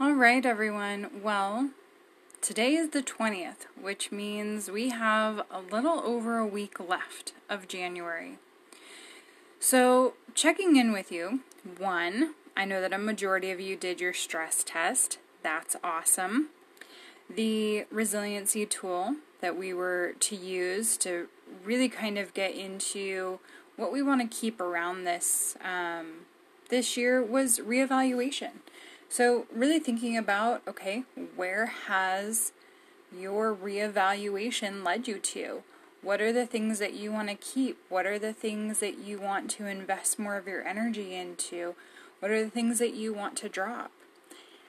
All right, everyone. Well, today is the 20th, which means we have a little over a week left of January. So, checking in with you. One, I know that a majority of you did your stress test. That's awesome. The resiliency tool that we were to use to really kind of get into what we want to keep around this um, this year was reevaluation. So, really thinking about okay, where has your reevaluation led you to? What are the things that you want to keep? What are the things that you want to invest more of your energy into? What are the things that you want to drop?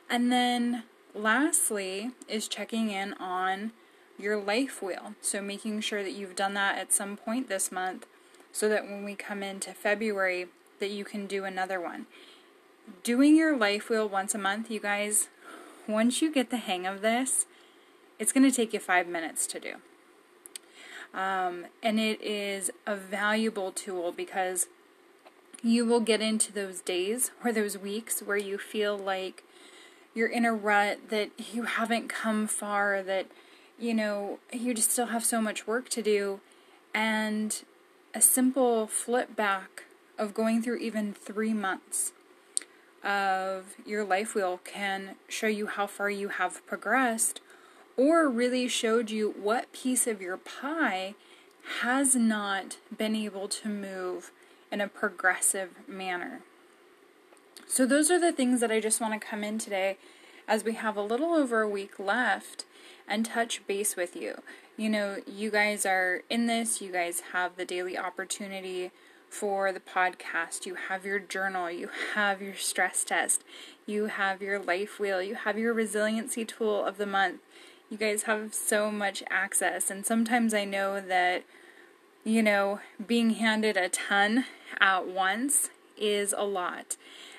And then, lastly, is checking in on your life wheel. So, making sure that you've done that at some point this month so that when we come into February, that you can do another one doing your life wheel once a month, you guys, once you get the hang of this, it's going to take you five minutes to do. Um, and it is a valuable tool because you will get into those days or those weeks where you feel like you're in a rut, that you haven't come far, that you know, you just still have so much work to do. And a simple flip back of going through even three months of your life wheel can show you how far you have progressed or really showed you what piece of your pie has not been able to move in a progressive manner. So, those are the things that I just want to come in today as we have a little over a week left and touch base with you. You know, you guys are in this, you guys have the daily opportunity for the podcast. You have your journal, you have your stress test, you have your life wheel, you have your resiliency tool of the month. You guys have so much access, and sometimes I know that, you know, being handed a ton at once is a lot.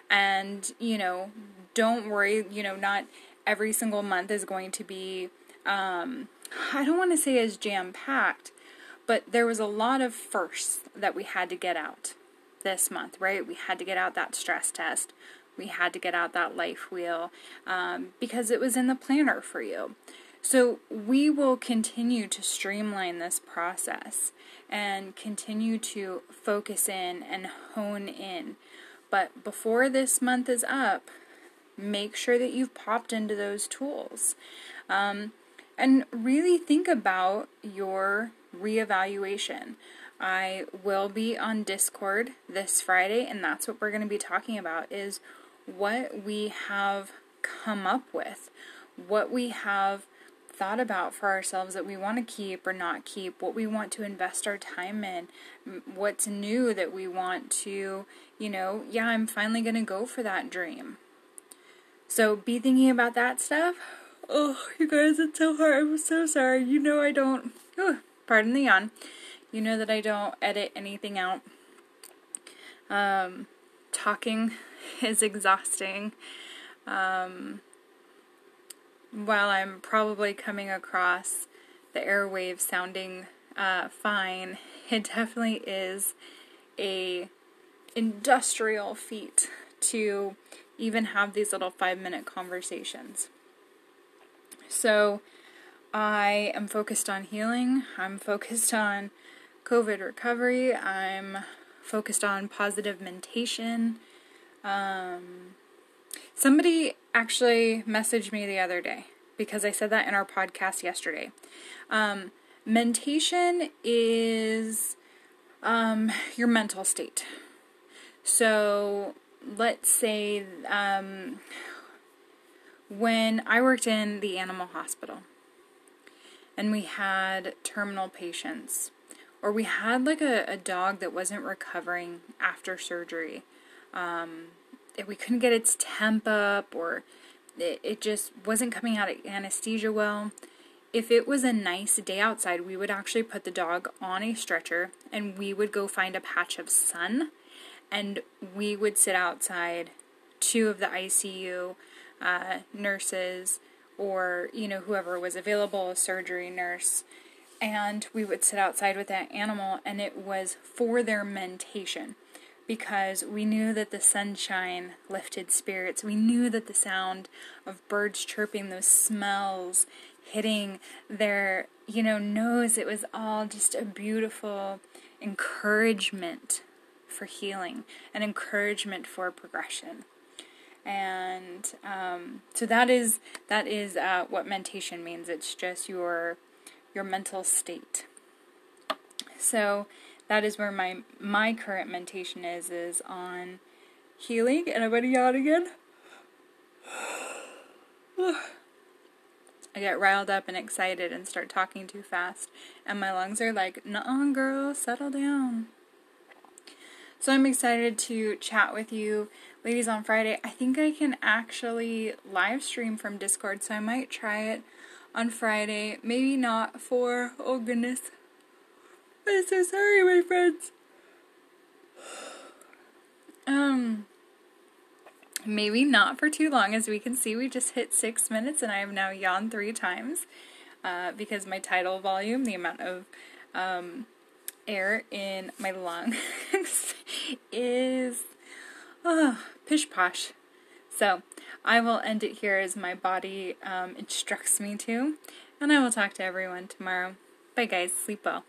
And, you know, don't worry, you know, not every single month is going to be, um, I don't want to say as jam packed, but there was a lot of firsts that we had to get out this month, right? We had to get out that stress test. We had to get out that life wheel um, because it was in the planner for you. So we will continue to streamline this process and continue to focus in and hone in. But before this month is up, make sure that you've popped into those tools. Um, and really think about your reevaluation. I will be on Discord this Friday, and that's what we're going to be talking about is what we have come up with, what we have thought about for ourselves that we want to keep or not keep, what we want to invest our time in, what's new that we want to, you know, yeah, I'm finally going to go for that dream. So be thinking about that stuff. Oh, you guys, it's so hard. I'm so sorry. You know I don't. Pardon the yawn. You know that I don't edit anything out. Um, talking is exhausting. Um, while I'm probably coming across the airwaves sounding uh, fine, it definitely is a industrial feat to even have these little five minute conversations. So, I am focused on healing. I'm focused on COVID recovery. I'm focused on positive mentation. Um, somebody actually messaged me the other day because I said that in our podcast yesterday. Um, mentation is um, your mental state. So let's say um, when I worked in the animal hospital, and we had terminal patients, or we had like a, a dog that wasn't recovering after surgery. Um, we couldn't get its temp up, or it, it just wasn't coming out of anesthesia well. If it was a nice day outside, we would actually put the dog on a stretcher and we would go find a patch of sun and we would sit outside. Two of the ICU uh, nurses or you know whoever was available a surgery nurse and we would sit outside with that animal and it was for their mentation because we knew that the sunshine lifted spirits. We knew that the sound of birds chirping, those smells hitting their, you know, nose, it was all just a beautiful encouragement for healing, an encouragement for progression. And um, so that is that is uh, what mentation means. It's just your your mental state. So that is where my my current mentation is is on healing. Anybody yawn again? I get riled up and excited and start talking too fast, and my lungs are like, "Nah, girl, settle down." So I'm excited to chat with you, ladies, on Friday. I think I can actually live stream from Discord, so I might try it on Friday. Maybe not for oh goodness, I'm so sorry, my friends. Um, maybe not for too long. As we can see, we just hit six minutes, and I have now yawned three times uh, because my tidal volume, the amount of um, air in my lungs, is oh, pish posh. So I will end it here as my body um, instructs me to, and I will talk to everyone tomorrow. Bye, guys. Sleep well.